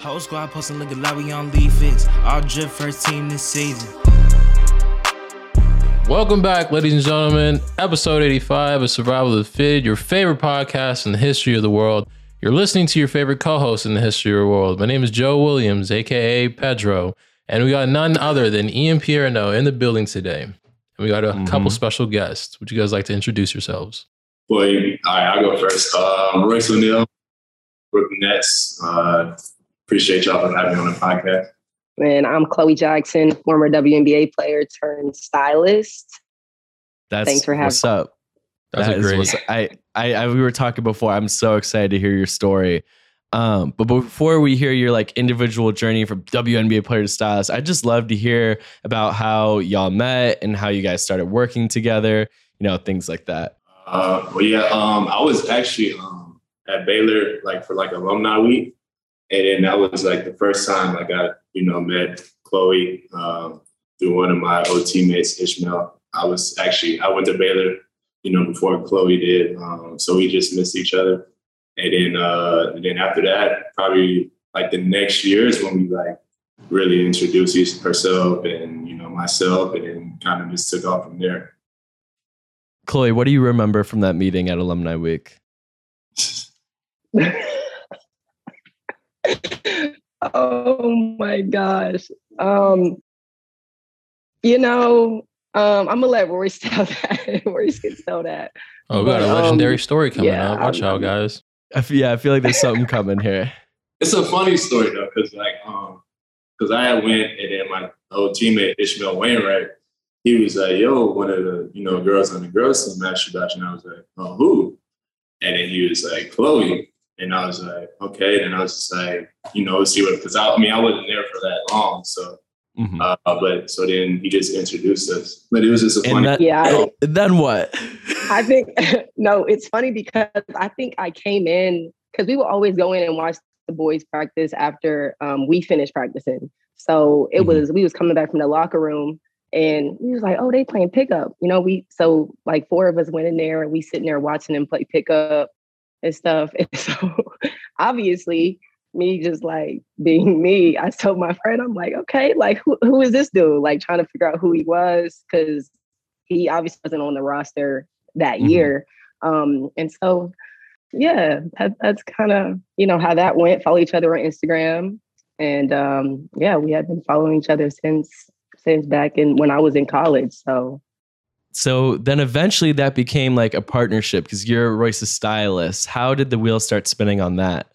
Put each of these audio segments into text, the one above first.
Whole squad posting look like we on League Fits. All drip first team this season. Welcome back, ladies and gentlemen. Episode 85 of Survival of the Fit, your favorite podcast in the history of the world. You're listening to your favorite co host in the history of the world. My name is Joe Williams, aka Pedro, and we got none other than Ian Pierno in the building today. And we got a Mhm. couple special guests. Would you guys like to introduce yourselves? Boy, all right, I'll go first. Um, Royce O'Neale, Brooklyn Nets. Uh, appreciate y'all for having me on the podcast. And I'm Chloe Jackson, former WNBA player turned stylist. That's Thanks for having what's up. That's That great. I, I, I, we were talking before. I'm so excited to hear your story. Um, but before we hear your like individual journey from WNBA player to stylist, I'd just love to hear about how y'all met and how you guys started working together. You know, things like that. Uh, well, yeah, um, I was actually um, at Baylor like for like alumni week, and then that was like the first time like I you know met Chloe um, through one of my old teammates, Ishmael. I was actually I went to Baylor, you know, before Chloe did, um, so we just missed each other. And then uh, and then after that, probably like the next year is when we like really introduced herself and you know myself, and then kind of just took off from there. Chloe, what do you remember from that meeting at Alumni Week? oh my gosh. Um, you know, um, I'm gonna let Royce tell that. Royce can tell that. Oh, we got a But, um, legendary story coming yeah, up. Watch I'm- out, guys. I f- yeah, I feel like there's something coming here. It's a funny story though, because like um, because I had went and then my old teammate Ishmael Wainwright, he was like, "Yo, one of the you know girls on the girls team asked you about you," and I was like, "Oh, who?" And then he was like, "Chloe," and I was like, "Okay." And I was just like, you know, see what because I, I mean I wasn't there for that long, so Mhm. uh, but so then he just introduced us, but it was just a funny. that- Yeah, I, Then what? I think no, it's funny because I think I came in because we would always go in and watch the boys practice after um, we finished practicing. So it Mhm. was we was coming back from the locker room and we was like, oh, they playing pickup. You know, we so like four of us went in there and we sitting there watching them play pickup and stuff. And so obviously me just like being me, I told my friend, I'm like, okay, like who who is this dude? Like trying to figure out who he was because he obviously wasn't on the roster that Mhm. year. Um, and so yeah, that, that's kind of you know how that went. Follow each other on Instagram, and um, yeah, we have been following each other since since back in when I was in college. So So then eventually that became like a partnership because you're Royce's stylist. How did the wheel start spinning on that?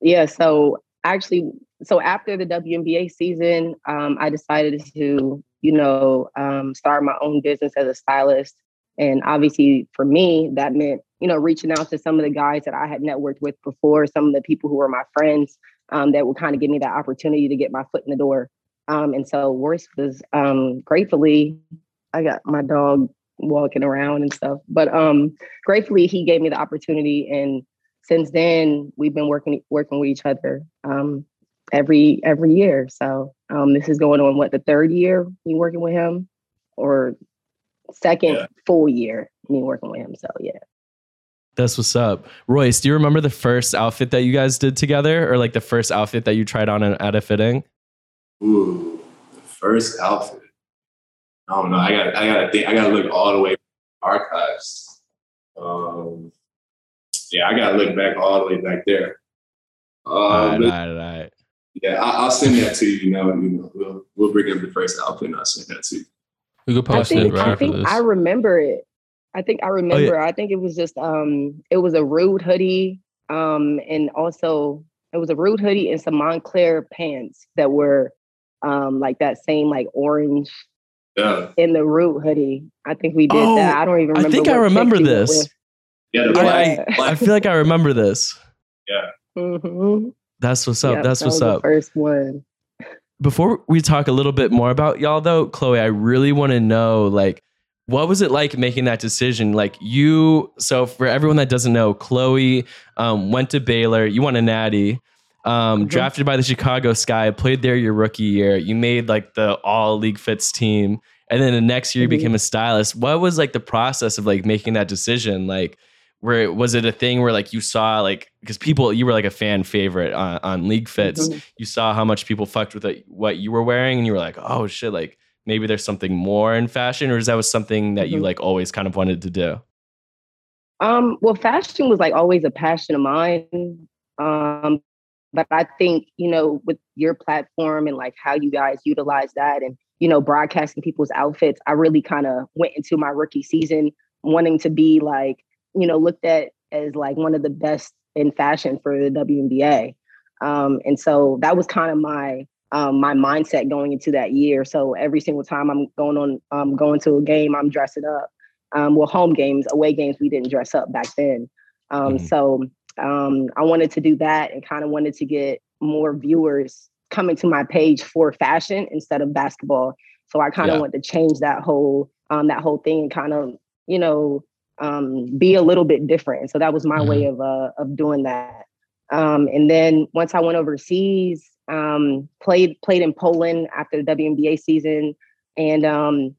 yeah, so actually, so after the WNBA season, um, I decided to you know um, start my own business as a stylist. And obviously, for me, that meant you know reaching out to some of the guys that I had networked with before, some of the people who were my friends um, that would kind of give me that opportunity to get my foot in the door. Um, and so Royce was um, gratefully, I got my dog walking around and stuff, but um, gratefully he gave me the opportunity. And since then, we've been working working with each other um, every every year. So um, this is going on what the third year me working with him, or second Yeah. full year me working with him. So yeah. That's what's up. Royce, do you remember the first outfit that you guys did together or like the first outfit that you tried on at a fitting? Ooh, the first outfit. I don't know. I got. I got to think. I got to look all the way back archives. Um, yeah, I got to look back all the way back there. Um, all right, but all right, all right. yeah, I, I'll send that to you. You know, you know, we'll we'll bring up the first outfit. and I'll send that to you. We could I post think, it right I think. I remember it. I think Oh, I remember. I think it was just um it was a Rhude hoodie um and also it was a Rhude hoodie and some Moncler pants that were um like that same like orange Yeah, in the Rhude hoodie. I think we did Oh, that. I don't even remember. I remember. think I remember pics we went this. yeah. The Yeah. black, I feel like I remember this. yeah. Mhm. That's what's up. Yep, That's that what's was the up. first one. Before we talk a little bit more about y'all though, Chloe, I really want to know like what was it like making that decision? Like you, so for everyone that doesn't know, Chloe um, went to Baylor. You won a natty. Um, Mhm. Drafted by the Chicago Sky, played there your rookie year. You made like the All League Fits team, and then the next year you Mhm. became a stylist. What was like the process of like making that decision? Like, where was it a thing where like you saw like because people you were like a fan favorite on, on League Fits, Mhm. you saw how much people fucked with it, what you were wearing, and you were like, oh shit, like maybe there's something more in fashion, or is that was something that you Mhm. like always kind of wanted to do? Um, well, fashion was like always a passion of mine. Um, but I think, you know, with your platform and like how you guys utilize that and, you know, broadcasting people's outfits, I really kind of went into my rookie season wanting to be like, you know, looked at as like one of the best in fashion for the WNBA. Um, and so that was kind of my um, my mindset going into that year. So every single time I'm going on, um, going to a game, I'm dressing up um, well, home games, away games, we didn't dress up back then. Um, Mhm. So um, I wanted to do that and kind of wanted to get more viewers coming to my page for fashion instead of basketball. So I kind of Yeah. wanted to change that whole um, that whole thing and kind of you know um, be a little bit different. And so that was my way of uh, of doing that. Um, and then once I went overseas, um, played played in Poland after the WNBA season, and um,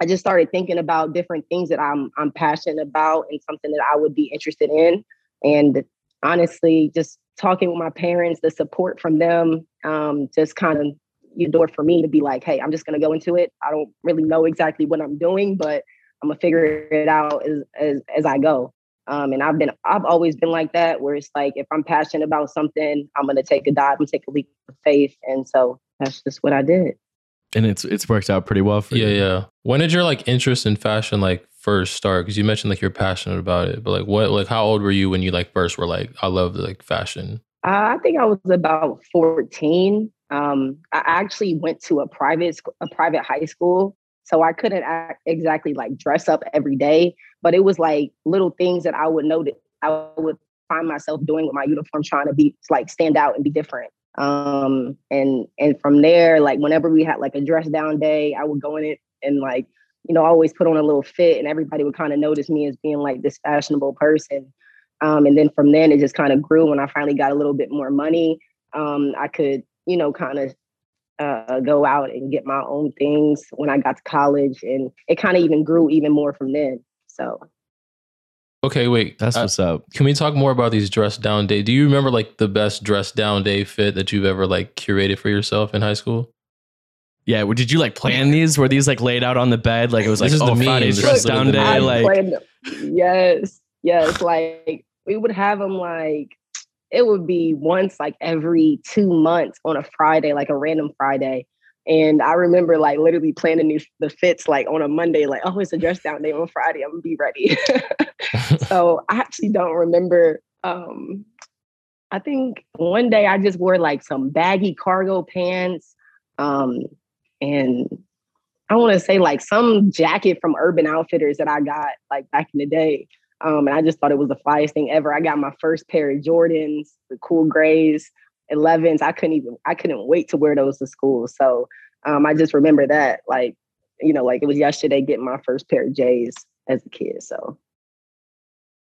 I just started thinking about different things that I'm I'm passionate about and something that I would be interested in. And honestly, just talking with my parents, the support from them, um, just kind of you door for me to be like, hey, I'm just gonna go into it. I don't really know exactly what I'm doing, but I'm gonna figure it out as as, as I go. Um, and I've been I've always been like that, where it's like if I'm passionate about something, I'm gonna take a dive and take a leap of faith. And so that's just what I did. And it's it's worked out pretty well for Yeah, you. yeah. When did your like interest in fashion like first start? Because you mentioned like you're passionate about it, but like what like how old were you when you like first were like I love like fashion? Uh, I think I was about 14. Um, I actually went to a private a private high school, so I couldn't act exactly like dress up every day. But it was like little things that I would notice. I would find myself doing with my uniform, trying to be like stand out and be different. Um, and and from there, like whenever we had like a dress down day, I would go in it and like you know always put on a little fit, and everybody would kind of notice me as being like this fashionable person. Um, and then from then it just kind of grew when I finally got a little bit more money. Um, I could, you know, kind of uh, go out and get my own things when I got to college. And it kind of even grew even more from then. So Okay, wait. That's uh, what's up. can we talk more about these dress down day? Do you remember like the best dress down day fit that you've ever like curated for yourself in high school? Yeah, well, did you like plan these? Were these like laid out on the bed? Like it was This like is the oh meme. Friday's This dress is down day. meme. Like planned- yes, yes. Like we would have them like it would be once like every two months on a Friday, like a random Friday. And I remember like literally planning these, the fits like on a Monday, like, oh, it's a dress down day on Friday. I'm gonna be ready. so I actually don't remember. Um, I think one day I just wore like some baggy cargo pants, um, and I want to say like some jacket from Urban Outfitters that I got like back in the day. Um, and I just thought it was the flyest thing ever. I got my first pair of Jordans, the cool grays, 11s. I couldn't even, I couldn't wait to wear those to school. So um, I just remember that, like, you know, like it was yesterday getting my first pair of J's as a kid. So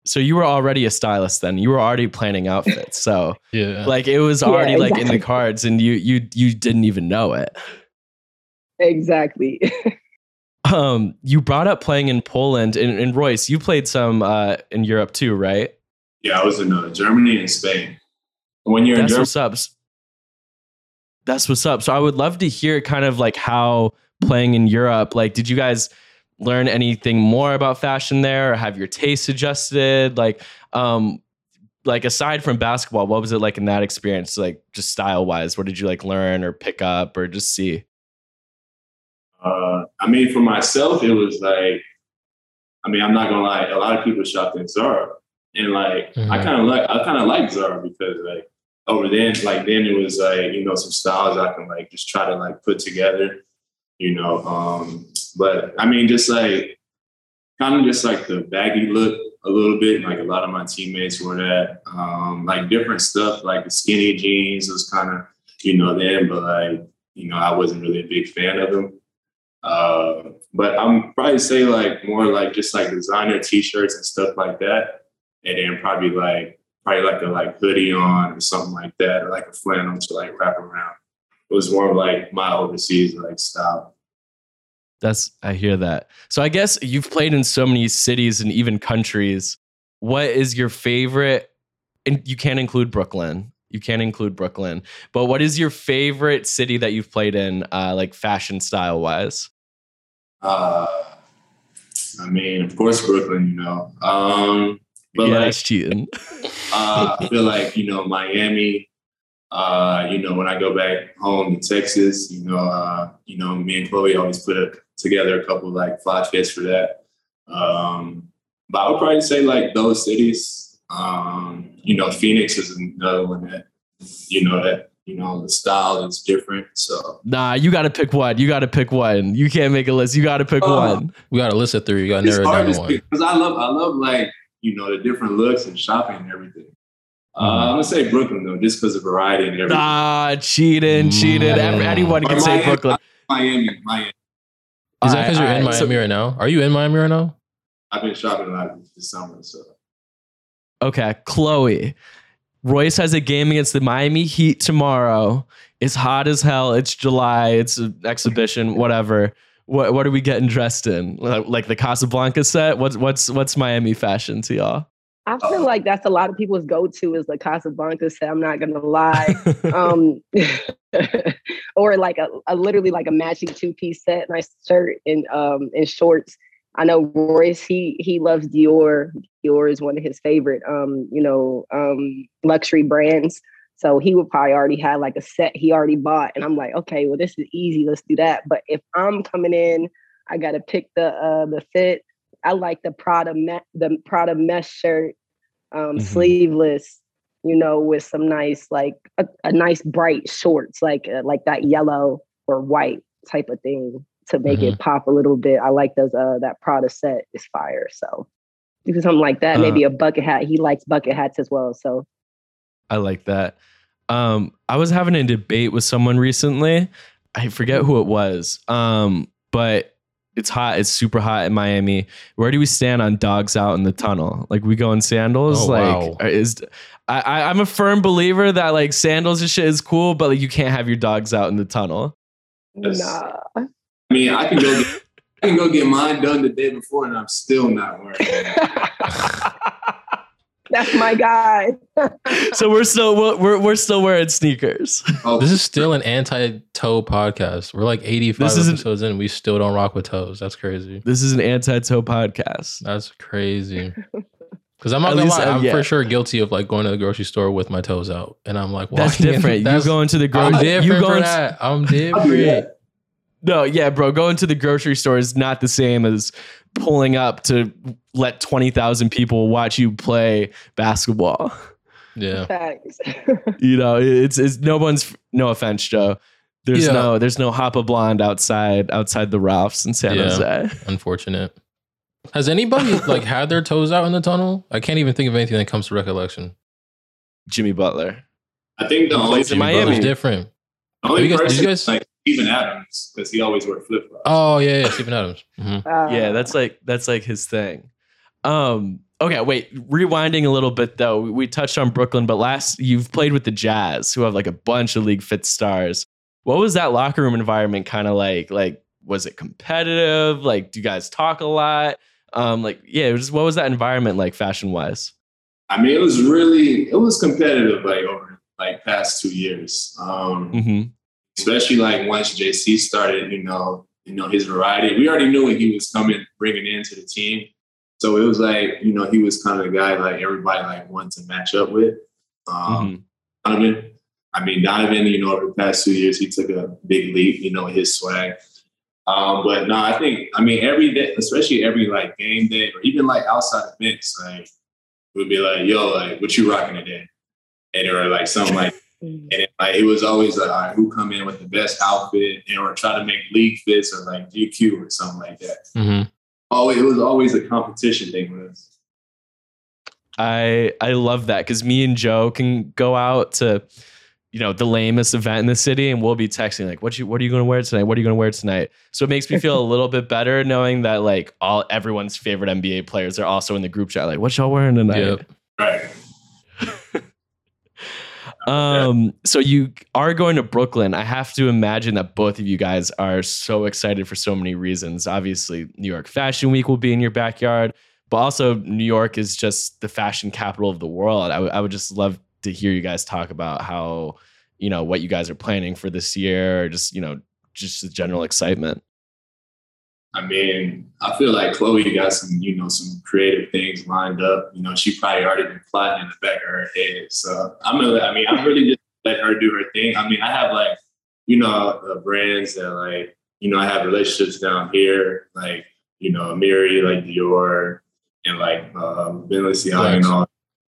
so you were already a stylist then. You were already planning outfits. So Yeah. like it was Yeah, already like in the cards and you you you didn't even know it. Exactly. Um you brought up playing in Poland and, and Royce, you played some uh in Europe too, right? Yeah, I was in uh, Germany and Spain. When you're in That's Germany, what's up. That's what's up. So I would love to hear kind of like how playing in Europe, like did you guys learn anything more about fashion there or have your taste adjusted? Like um like aside from basketball, what was it like in that experience? Like just style wise, what did you like learn or pick up or just see? Uh, I mean, for myself, it was like, I mean, I'm not gonna lie, a lot of people shopped in Zara, and like, I Mhm. kind of like, I kind of like Zara because like over then, like then it was like, you know, some styles I can like just try to like put together, you know. Um, but I mean, just like kind of just like the baggy look a little bit. Like a lot of my teammates wore that. Um, like different stuff, like the skinny jeans was kind of, you know, then, but like, you know, I wasn't really a big fan of them. Uh, but I'm probably say like more like just like designer t-shirts and stuff like that. And then probably like probably like a like hoodie on or something like that, or like a flannel to like wrap around. It was more of like my overseas like style. That's I hear that. So I guess you've played in so many cities and even countries. what is your favorite? And you can't include Brooklyn. You can't include Brooklyn. But what is your favorite city that you've played in, uh, like fashion style wise? Uh, I mean, of course, Brooklyn. You know, um, but yeah, like, that's cheating. uh, I feel like you know Miami. Uh, you know, when I go back home to Texas, you know, uh, you know, me and Chloe always put a, together a couple of like fly fits for that. Um, but I would probably say like those cities. Um, you know, Phoenix is another one that you know that you know the style is different. So Nah, you got to pick one. You got to pick one. You can't make a list. You got to pick Uh, one. We got a list of three. You got to narrow down to to one. because I love I love like you know the different looks and shopping and everything. Uh, Mm-hmm. I'm gonna say Brooklyn though, just because of variety and everything. Nah, cheating, cheating. Every- Mm. Anyone can Or say Miami. Brooklyn. Miami, Miami. Is that because you're in Alright, Miami so- right now? Are you in Miami right now? I've been shopping a lot this summer, so Okay, Chloe. Royce has a game against the Miami Heat tomorrow. It's hot as hell. It's July. It's an exhibition. Whatever. What What are we getting dressed in? Like, the Casablanca set? What's What's What's Miami fashion to y'all? I feel like that's a lot of people's go-to is the Casablanca set. I'm not gonna lie. um or like a, a literally like a matching two-piece set, nice shirt and um and shorts. I know Royce, he he loves Dior. Dior is one of his favorite um, you know, um luxury brands. So he would probably already have like a set he already bought. And I'm like, okay, well, this is easy. Let's do that. But if I'm coming in, I gotta pick the uh the fit. I like the Prada me- the Prada mesh shirt, um, Mhm. sleeveless, you know, with some nice like a, a nice bright shorts, like uh, like that yellow or white type of thing to make it pop a little bit. I like those uh that Prada set is fire. So do something like that. Uh, Maybe a bucket hat. He likes bucket hats as well. So I like that. Um, I was having a debate with someone recently. I forget who it was. Um, but it's hot. It's super hot in Miami. Where do we stand on dogs out in the tunnel? Like we go in sandals. Oh, like wow. is I, I I'm a firm believer that like sandals and shit is cool, but like you can't have your dogs out in the tunnel. Yes. nah. I mean, I can go get, I can go get mine done the day before, and I'm still not wearing. That's my guy. so we're still we're we're, we're still wearing sneakers. Oh, This is still an anti-toe podcast. We're like 85 This isn't- episodes in. We still don't rock with toes. That's crazy. This is an anti-toe podcast. That's crazy. Because I'm not At gonna least, lie, uh, I'm yeah. for sure guilty of like going to the grocery store with my toes out, and I'm like, That's walking in- different. That's, you going to the I'm grocery. different You go for into, that. I'm I'll different. That. No, yeah, bro. Going to the grocery store is not the same as pulling up to let 20,000 people watch you play basketball. Yeah. Facts. You know, it's it's no one's no offense, Joe. There's Yeah. no there's no Hoppa Blonde outside outside the Ralphs in San Yeah. Jose. Unfortunate. Has anybody like had their toes out in the tunnel? I can't even think of anything that comes to recollection. Jimmy Butler. I think the only, plays in Miami. It's different. the only Have you guys- did person you guys- like Steven Adams because he always wear flip flops. Oh yeah, yeah, Steven Adams. hmm Uh, yeah, that's like that's like his thing. Um okay, wait, rewinding a little bit though. We, we touched on Brooklyn, but last you've played with the Jazz, who have like a bunch of league fit stars. What was that locker room environment kind of like? Like was it competitive? Like do you guys talk a lot? Um like yeah, it was, what was that environment like fashion wise? I mean, it was really it was competitive like over like past two years. Um, Mm-hmm. Especially like once JC started, you know, you know his variety. We already knew when he was coming, bringing into the team. So it was like, you know, he was kind of the guy like everybody like wanted to match up with. Mm-hmm. Um, Donovan. I mean, Donovan, you know, over the past two years, he took a big leap, you know, his swag. Um, but no, I think, I mean, every day, especially every like game day or even like outside events, like, we'd be like, yo, like, what you rocking today? And or like something like, and it, like, it was always like, all right, who come in with the best outfit and or try to make league fits or like GQ or something like that. hmm Oh, it was always a competition thing with us. I I love that because me and Joe can go out to, you know, the lamest event in the city, and we'll be texting like, "What you What are you going to wear tonight? What are you going to wear tonight?" So it makes me feel a little bit better knowing that like all everyone's favorite NBA players are also in the group chat. Like, what y'all wearing tonight? Yep. Right. Um, so you are going to Brooklyn. I have to imagine that both of you guys are so excited for so many reasons. Obviously, New York Fashion Week will be in your backyard, but also New York is just the fashion capital of the world. I would- I would just love to hear you guys talk about how, you know, what you guys are planning for this year or just, you know, just the general excitement. I mean, I feel like Chloe got some, you know, some creative things lined up. You know, she probably already been plotting in the back of her head. So I'm gonna, I mean, I'm really just let her do her thing. I mean, I have like, you know, uh, brands that like, you know, I have relationships down here, like, you know, Miri, like Dior, and like um, Balenciaga and all.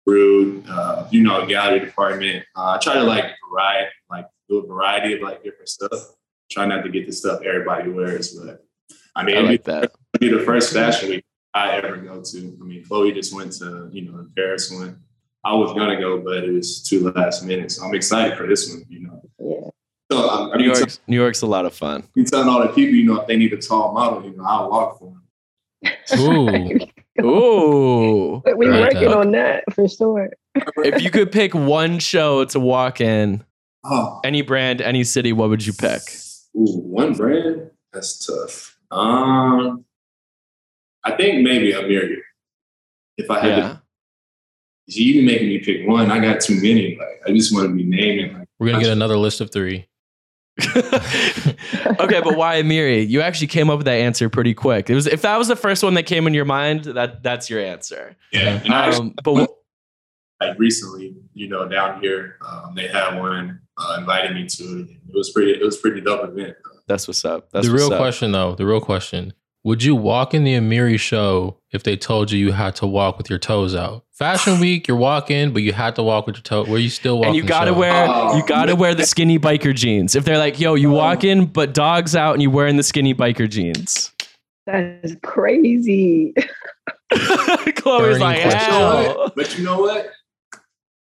Rhude, uh, you know, gallery department. Uh, I try to like variety, like do a variety of like different stuff. Try not to get the stuff everybody wears, but I mean, I it'd like be- that. be the first fashion week I ever go to. I mean, Chloe just went to, you know, the Paris one. I was gonna go, but it was too last minute. So I'm excited for this one, you know. Yeah. So I'm, I New mean, York's, New York's a lot of fun. you telling all the people, you know, if they need a tall model, you know, I'll walk for them. Ooh. Ooh. But we're Right, working uh, on that for sure. if you could pick one show to walk in, Oh, any brand, any city, what would you pick? ooh, one brand? That's tough. Um, I think maybe Amiri. If I had Yeah. to, see, you been making me pick one. I got too many. Like, I just want to be naming. Like, We're gonna get another list of three. okay, but why Amiri? You actually came up with that answer pretty quick. It was if that was the first one that came in your mind, that that's your answer. yeah. And I actually- Um, but what, like recently, you know, down here, um, they had one uh, invited me to it. It was pretty. It was pretty dope event. That's what's up. That's the what's real up. question, though, the real question: Would you walk in the Amiri show if they told you you had to walk with your toes out? Fashion Week, you're walking, but you had to walk with your toe. Were you still walking? And you gotta show? wear Oh, you gotta man. wear the skinny biker jeans. If they're like, yo, you walk in, but dogs out and you wearing the skinny biker jeans. That's crazy. Chloe's Burning like, question. But you know hell. what? But you know what?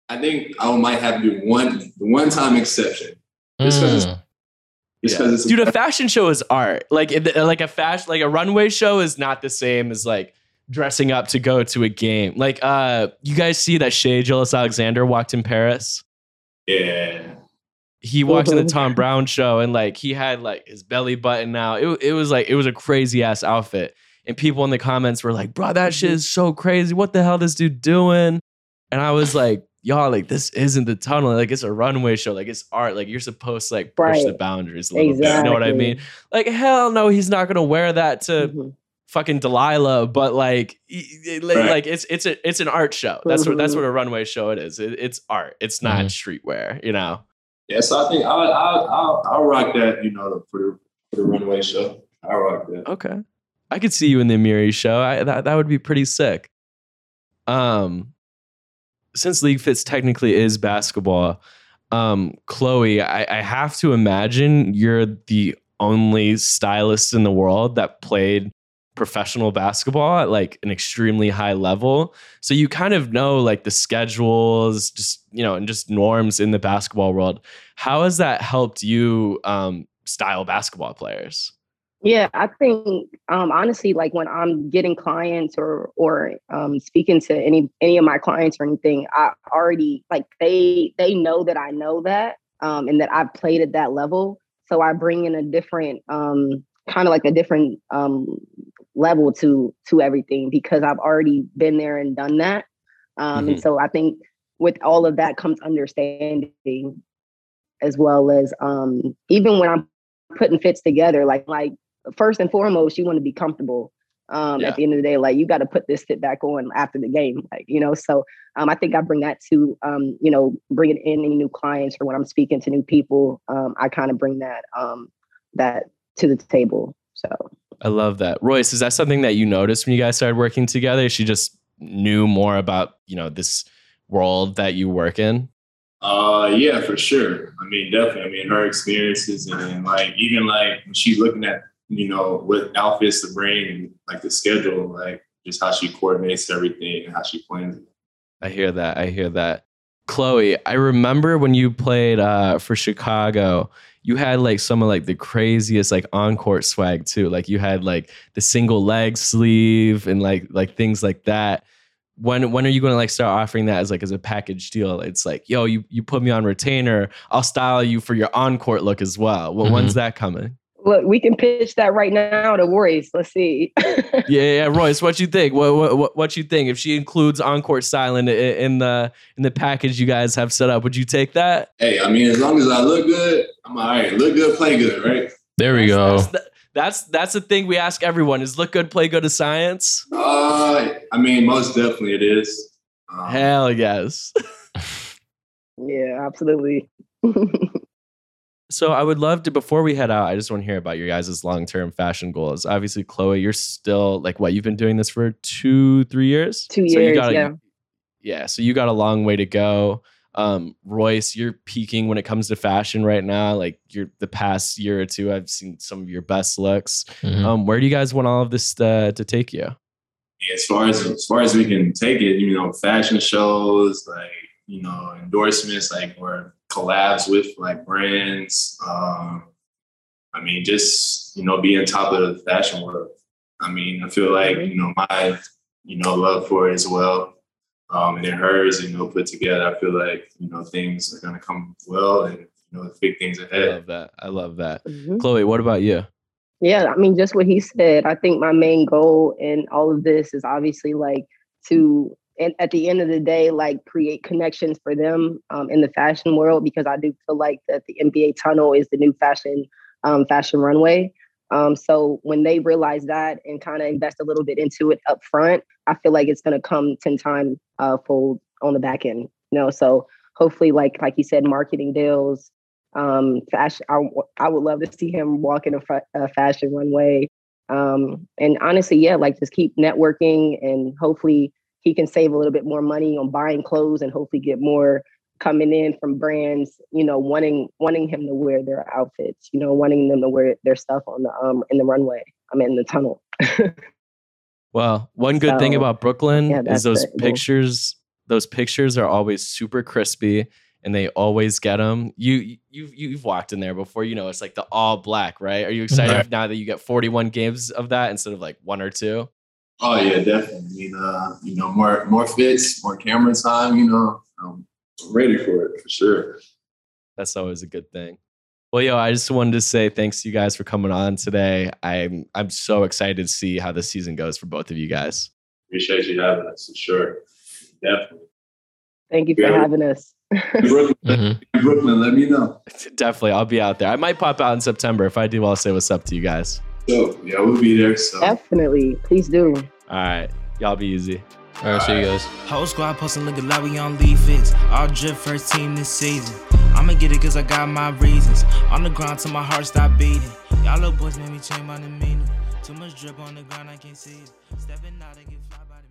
I think I might have to do one one time exception. Just 'cause it's- Mm. Just Yeah. it's Dude, a fashion show is art. Like, like a fashion, like a runway show is not the same as like dressing up to go to a game. Like, uh, you guys see that Shai Gilgeous-Alexander walked in Paris. yeah. He walked in the. Thom Browne show and like he had like his belly button out. It, it was like it was a crazy ass outfit. And people in the comments were like, "Bro, that shit is so crazy. What the hell is this dude doing?" And I was like, "Y'all, like this isn't the tunnel. Like it's a runway show. Like it's art. Like you're supposed to like push the boundaries a little bit. You know what I mean? Like hell no, he's not gonna wear that to Mhm. fucking Delilah, but like, y- y- like, Right. like, it's it's a it's an art show. That's what that's Mhm. what a runway show it is. It, it's art. It's not Mhm. streetwear. You know. Yeah. So I think I'll I'll I'll, I'll rock that. You know, for the for the runway show. I'll rock that. Okay. I could see you in the Amiri show. I, that that would be pretty sick. Um, since League Fits technically is basketball, um, Chloe, I, I have to imagine you're the only stylist in the world that played professional basketball at like an extremely high level. So you kind of know like the schedules, just you know, and just norms in the basketball world. How has that helped you um, style basketball players? Yeah, I think um, honestly, like when I'm getting clients or or um, speaking to any any of my clients or anything, I already like they they know that I know that um, and that I've played at that level. So I bring in a different um, kind of like a different um, level to to everything because I've already been there and done that. Um, And so I think with all of that comes understanding as well as um, even when I'm putting fits together, like like first and foremost, you want to be comfortable. Um, Yeah. At the end of the day, like you got to put this fit back on after the game, like you know. So um, I think I bring that to um, you know bringing in any new clients or when I'm speaking to new people, um, I kind of bring that um, that to the table. So I love that. Royce, is that something that you noticed when you guys started working together? She just knew more about, you know, this world that you work in. Uh, yeah, for sure. I mean, definitely. I mean, her experiences and then, like even like when she's looking at you know what outfits to bring and like the schedule, like just how she coordinates everything and how she plans it. I hear that. I hear that. Chloe, I remember when you played uh, for Chicago, you had like some of like the craziest like on-court swag too. Like you had like the single leg sleeve and like like things like that. When when are you going to like start offering that as like as a package deal? It's like, yo, you you put me on retainer, I'll style you for your on-court look as well. Well, Mhm. when's that coming? Look, we can pitch that right now to Royce. Let's see. yeah, yeah, Royce, what you think? What what what you think? If she includes encore silent in the in the package you guys have set up, would you take that? Hey, I mean, as long as I look good, I'm all right. Look good, play good, right? There we go. That's, that's, that's that's the thing we ask everyone: is look good, play good to science? Uh, I mean, most definitely it is. Um, Hell yes. yeah, absolutely. so I would love to before we head out, I just want to hear about your guys' long-term fashion goals. Obviously, Chloe, you're still like what you've been doing this for two, three years. Two so years, yeah. Yeah, so you got a long way to go um, Royce, you're peaking when it comes to fashion right now. Like you're the past year or two, I've seen some of your best looks. Mm-hmm. Um, where do you guys want all of this to, to take you? As far as as far as we can take it, you know, fashion shows, like you know, endorsements, like or collabs with like brands. Um, I mean, just you know, being top of the fashion world. I mean, I feel like you know my you know love for it as well um, and then hers, you know, put together, I feel like you know things are gonna come well, and you know, big things ahead. I love that. I love that. Mm-hmm. Chloe, what about you? Yeah, I mean, just what he said. I think my main goal in all of this is obviously like to, and at the end of the day, like create connections for them um, in the fashion world because I do feel like that the NBA tunnel is the new fashion um, fashion runway. Um, so when they realize that and kind of invest a little bit into it up front, I feel like it's going to come 10 times uh, fold on the back end, you know? So hopefully, like, like you said, marketing deals, um, fashion, I, I would love to see him walk in a, fa- a fashion runway. Um, and honestly, yeah, like just keep networking and hopefully he can save a little bit more money on buying clothes and hopefully get more coming in from brands, you know, wanting wanting him to wear their outfits, you know, wanting them to wear their stuff on the um in the runway. I'm in the tunnel. well, one good so, thing about Brooklyn yeah, is those pictures. Those pictures are always super crispy, and they always get them. You you you've walked in there before. You know, it's like the all black, right? Are you excited now that you get 41 games of that instead of like one or two? Oh yeah, definitely. I mean, uh, you know, more more fits, more camera time. You know, um, I'm ready for it for sure. That's always a good thing. Well, yo, I just wanted to say thanks to you guys for coming on today. I'm I'm so excited to see how the season goes for both of you guys. Appreciate you having us for sure. Definitely. Thank you for yeah. having us. Brooklyn, mm-hmm. Brooklyn, let me know. Definitely, I'll be out there. I might pop out in September. If I do, I'll say what's up to you guys. So yeah, we'll be there. So definitely, please do. All right, y'all be easy. All right, see you guys. Whole squad posting look like we on defense. All drip first team this season. I'ma get it cause I got my reasons. On the ground till my heart stop beating. Y'all little boys made me change my demeanor. Too much drip on the ground, I can't see it. Stepping out and get fly by